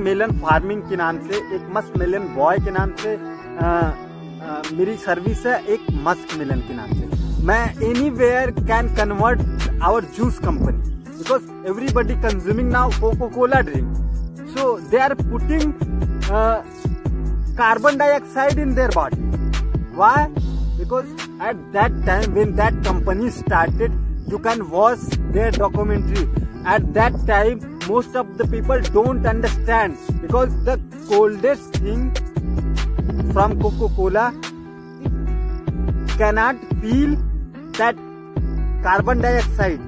Melon farming के नाम से एक मस्क मेलन बॉय के नाम से आ, आ, मेरी सर्विस है एक मस्क मेलन के नाम से मैं anywhere can convert our juice company because everybody consuming now Coca Cola drink so they are putting carbon dioxide in their body Why? Because at that time when that company started, you can watch their documentary. At that time, most of the people don't understand because the coldest thing from Coca-Cola cannot feel that carbon dioxide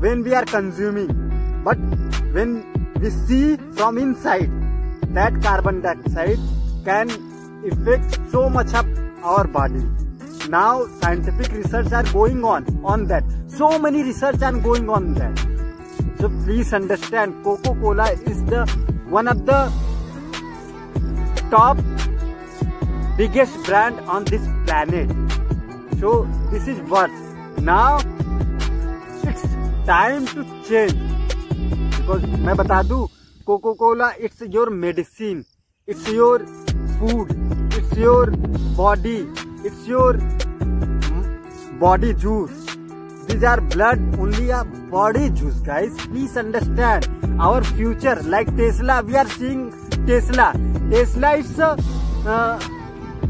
when we are consuming. But when we see from inside, that carbon dioxide can affect so much of our body. Now scientific research are going on on that. So many research are going on that. So please understand Coca Cola is the one of the top biggest brand on this planet so this is worth now it's time to change because मैं बता दू Coca Cola it's your medicine it's your food it's your body it's your body juice these are blood only our body juice guys please understand our future like Tesla we are seeing Tesla Tesla it's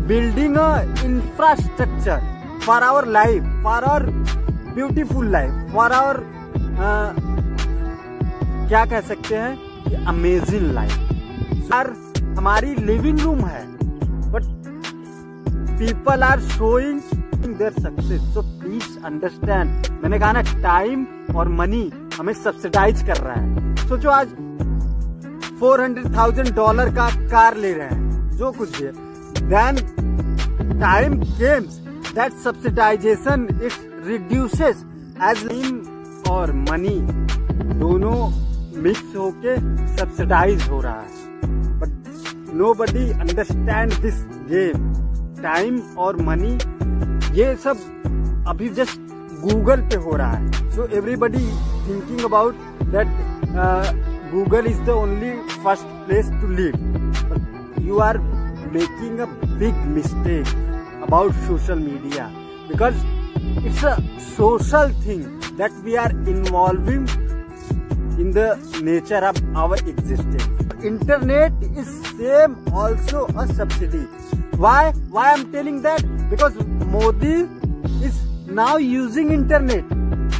building infrastructure for our life for our beautiful life for our क्या कह सकते हैं? Amazing life sir हमारी living room है but people are showing their success so understand मैंने कहा ना time और मनी हमें सब्सिडाइज कर रहा है। सोचो आज फोर हंड्रेड थाउज़ेंड डॉलर का कार ले रहे हैं, जो कुछ भी then time comes that subsidization it reduces as in और मनी दोनों मिक्स होके सब्सिडाइज हो रहा है। But nobody understand this game time और मनी ये सब अभी जस्ट गूगल पे हो रहा है so everybody thinking about that Google is the only first place to live you are making a big mistake about social media because it's a social thing that we are involving in the nature of our existence. Internet is same, also a subsidy. Why? Why I'm telling that? Because Modi is now using internet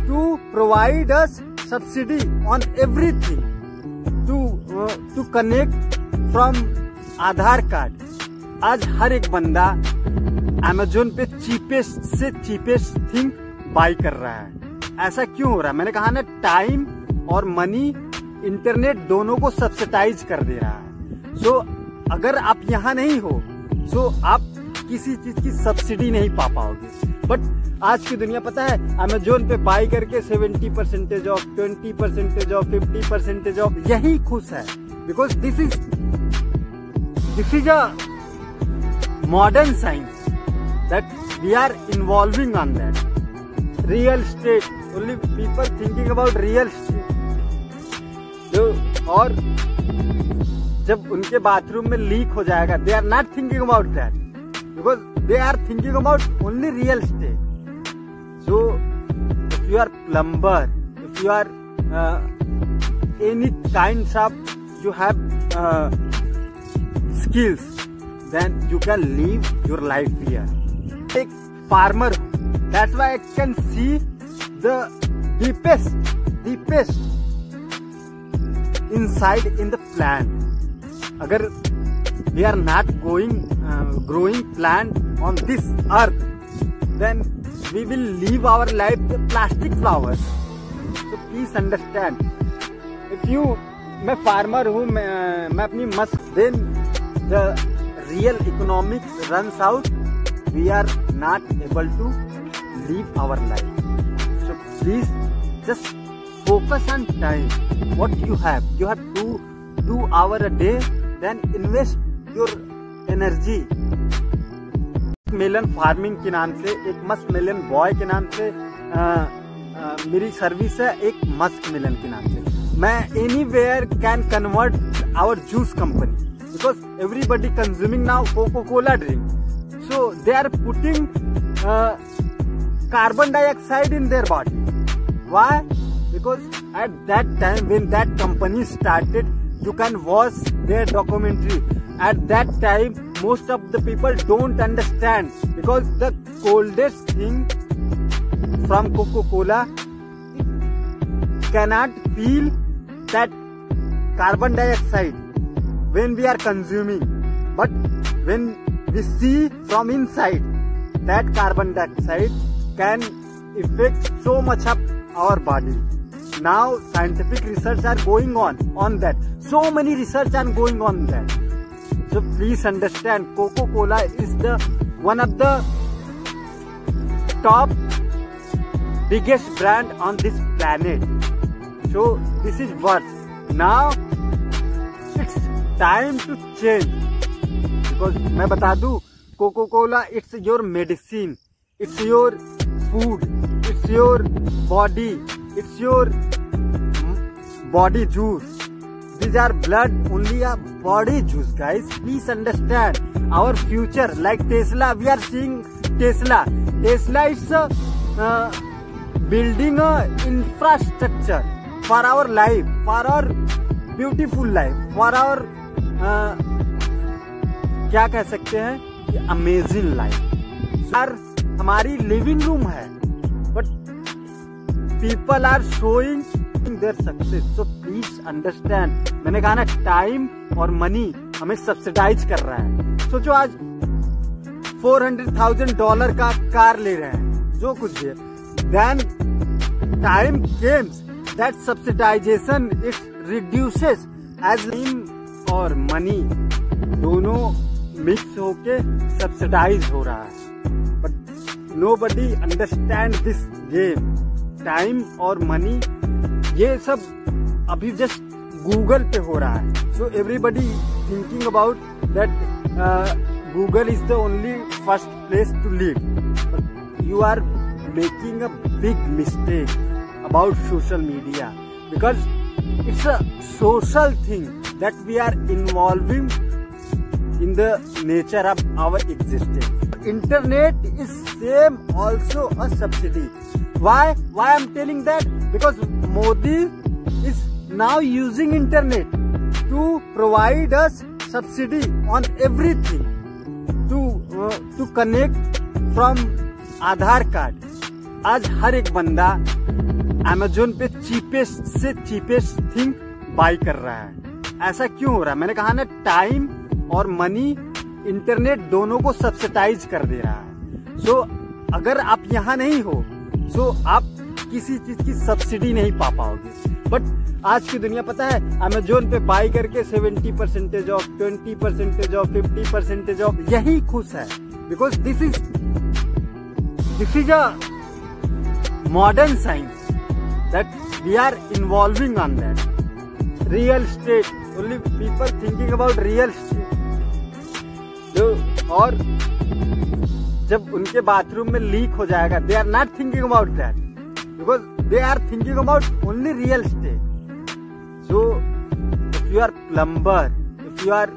to provide us subsidy on everything. To uh, to connect from Aadhaar card आज हर एक बंदा Amazon पे cheapest से cheapest thing buy कर रहा है। ऐसा क्यों हो रहा है? मैंने कहा ना टाइम और मनी इंटरनेट दोनों को सब्सिडाइज कर दे रहा है। सो so, अगर आप यहाँ नहीं हो सो so आप किसी चीज़ की सब्सिडी नहीं पा पाओगे। बट आज की दुनिया, पता है अमेजोन पे बाई करके 70 percentage of 20 percentage of 50 percentage of यही खुश है। Because this is this is a modern science that we are involving on that real estate only people thinking about real estate जो, और जब उनके बाथरूम में लीक हो जाएगा they are not thinking about that Because they are thinking about only real state so if you are plumber if you are any kind of you have skills then you can live your life here. एक farmer that's why I can see the deepest, deepest inside in the plant. अगर we are not going growing plant on this earth then we will leave our life plastic flowers तो please understand if you मैं farmer हूँ मैं, मैं अपनी Musk then the real economics run out we are not able to leave our life so please just focus on time. What you have you have two two hour a day then invest your energy melon farming के नाम से एक musk melon boy के नाम से आ, आ, मेरी सर्विस है एक मस्क मेलन के नाम से। मैं anywhere can convert our juice company because everybody consuming now coca cola drink so they are putting carbon dioxide in their body why because at that time when that company started you can watch their documentary At that time, most of the people don't understand because the coldest thing from Coca-Cola cannot feel that carbon dioxide when we are consuming. But when we see from inside that carbon dioxide can affect so much of our body. Now scientific research are going on on that. So many research are going on that. So please understand Coca-Cola is the one of the top biggest brand on this planet. So this is what now it's time to change because मैं बता दूँ coca cola it's your medicine it's your food it's your body it's your body juice our blood only our body juice guys please understand our future like Tesla we are seeing Tesla Tesla is building infrastructure for our life for our beautiful life for our क्या कह सकते हैं? Amazing life sir हमारी living room है but people are showing their success so understand मैंने कहा ना time और मनी हमें सब्सिडाइज कर रहा है। सोचो आज फोर हंड्रेड थाउज़ेंड डॉलर का कार ले रहे हैं, जो कुछ भी then time comes that subsidization it reduces age in और मनी दोनों मिक्स होके सब्सिडाइज हो रहा है। But nobody understand this game time और मनी ये सब अभी जस्ट गूगल पे हो रहा है so everybody thinking about that Google is the only first place to live you are making a big mistake about social media because it's a social thing that we are involving in the nature of our existence. Internet is same, also a subsidy. Why? Why telling that? Because Modi is now using internet to provide us subsidy on everything to uh, to connect from Aadhaar card आज हर एक बंदा Amazon पे cheapest से cheapest thing buy कर रहा है। ऐसा क्यों हो रहा है? मैंने कहा ना टाइम और मनी इंटरनेट दोनों को सब्सिडाइज कर दे रहा है। सो so, अगर आप यहाँ नहीं हो सो so आप किसी चीज़ की सब्सिडी नहीं पा पाओगे। बट आज की दुनिया, पता है अमेजोन पे बाई करके 70 percentage of 20 percentage of 50 percentage of यही खुश है। Because this is this is a modern science that we are involving on that real estate only people thinking about real estate और जब उनके बाथरूम में leak हो जाएगा they are not thinking about that because they are thinking about only real state so if you are plumber if you are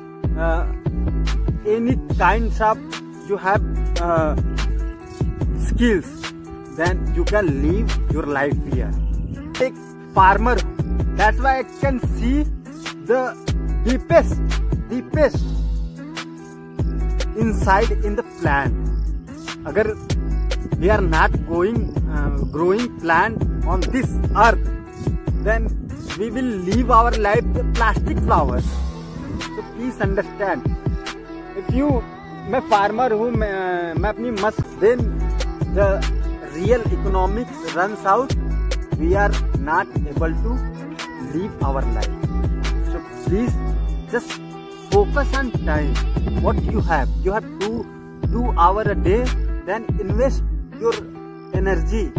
any kind of you have skills then you can live your life here एक farmer that's why I can see the deepest deepest inside in the plant agar we are not going uh, growing plant on this earth then we will leave our life the plastic flowers so please understand if you मैं farmer हूँ मैं, मैं अपनी Musk then the real economics runs out we are not able to leave our life so please just focus on time what you have you have two two hour a day then invest your energy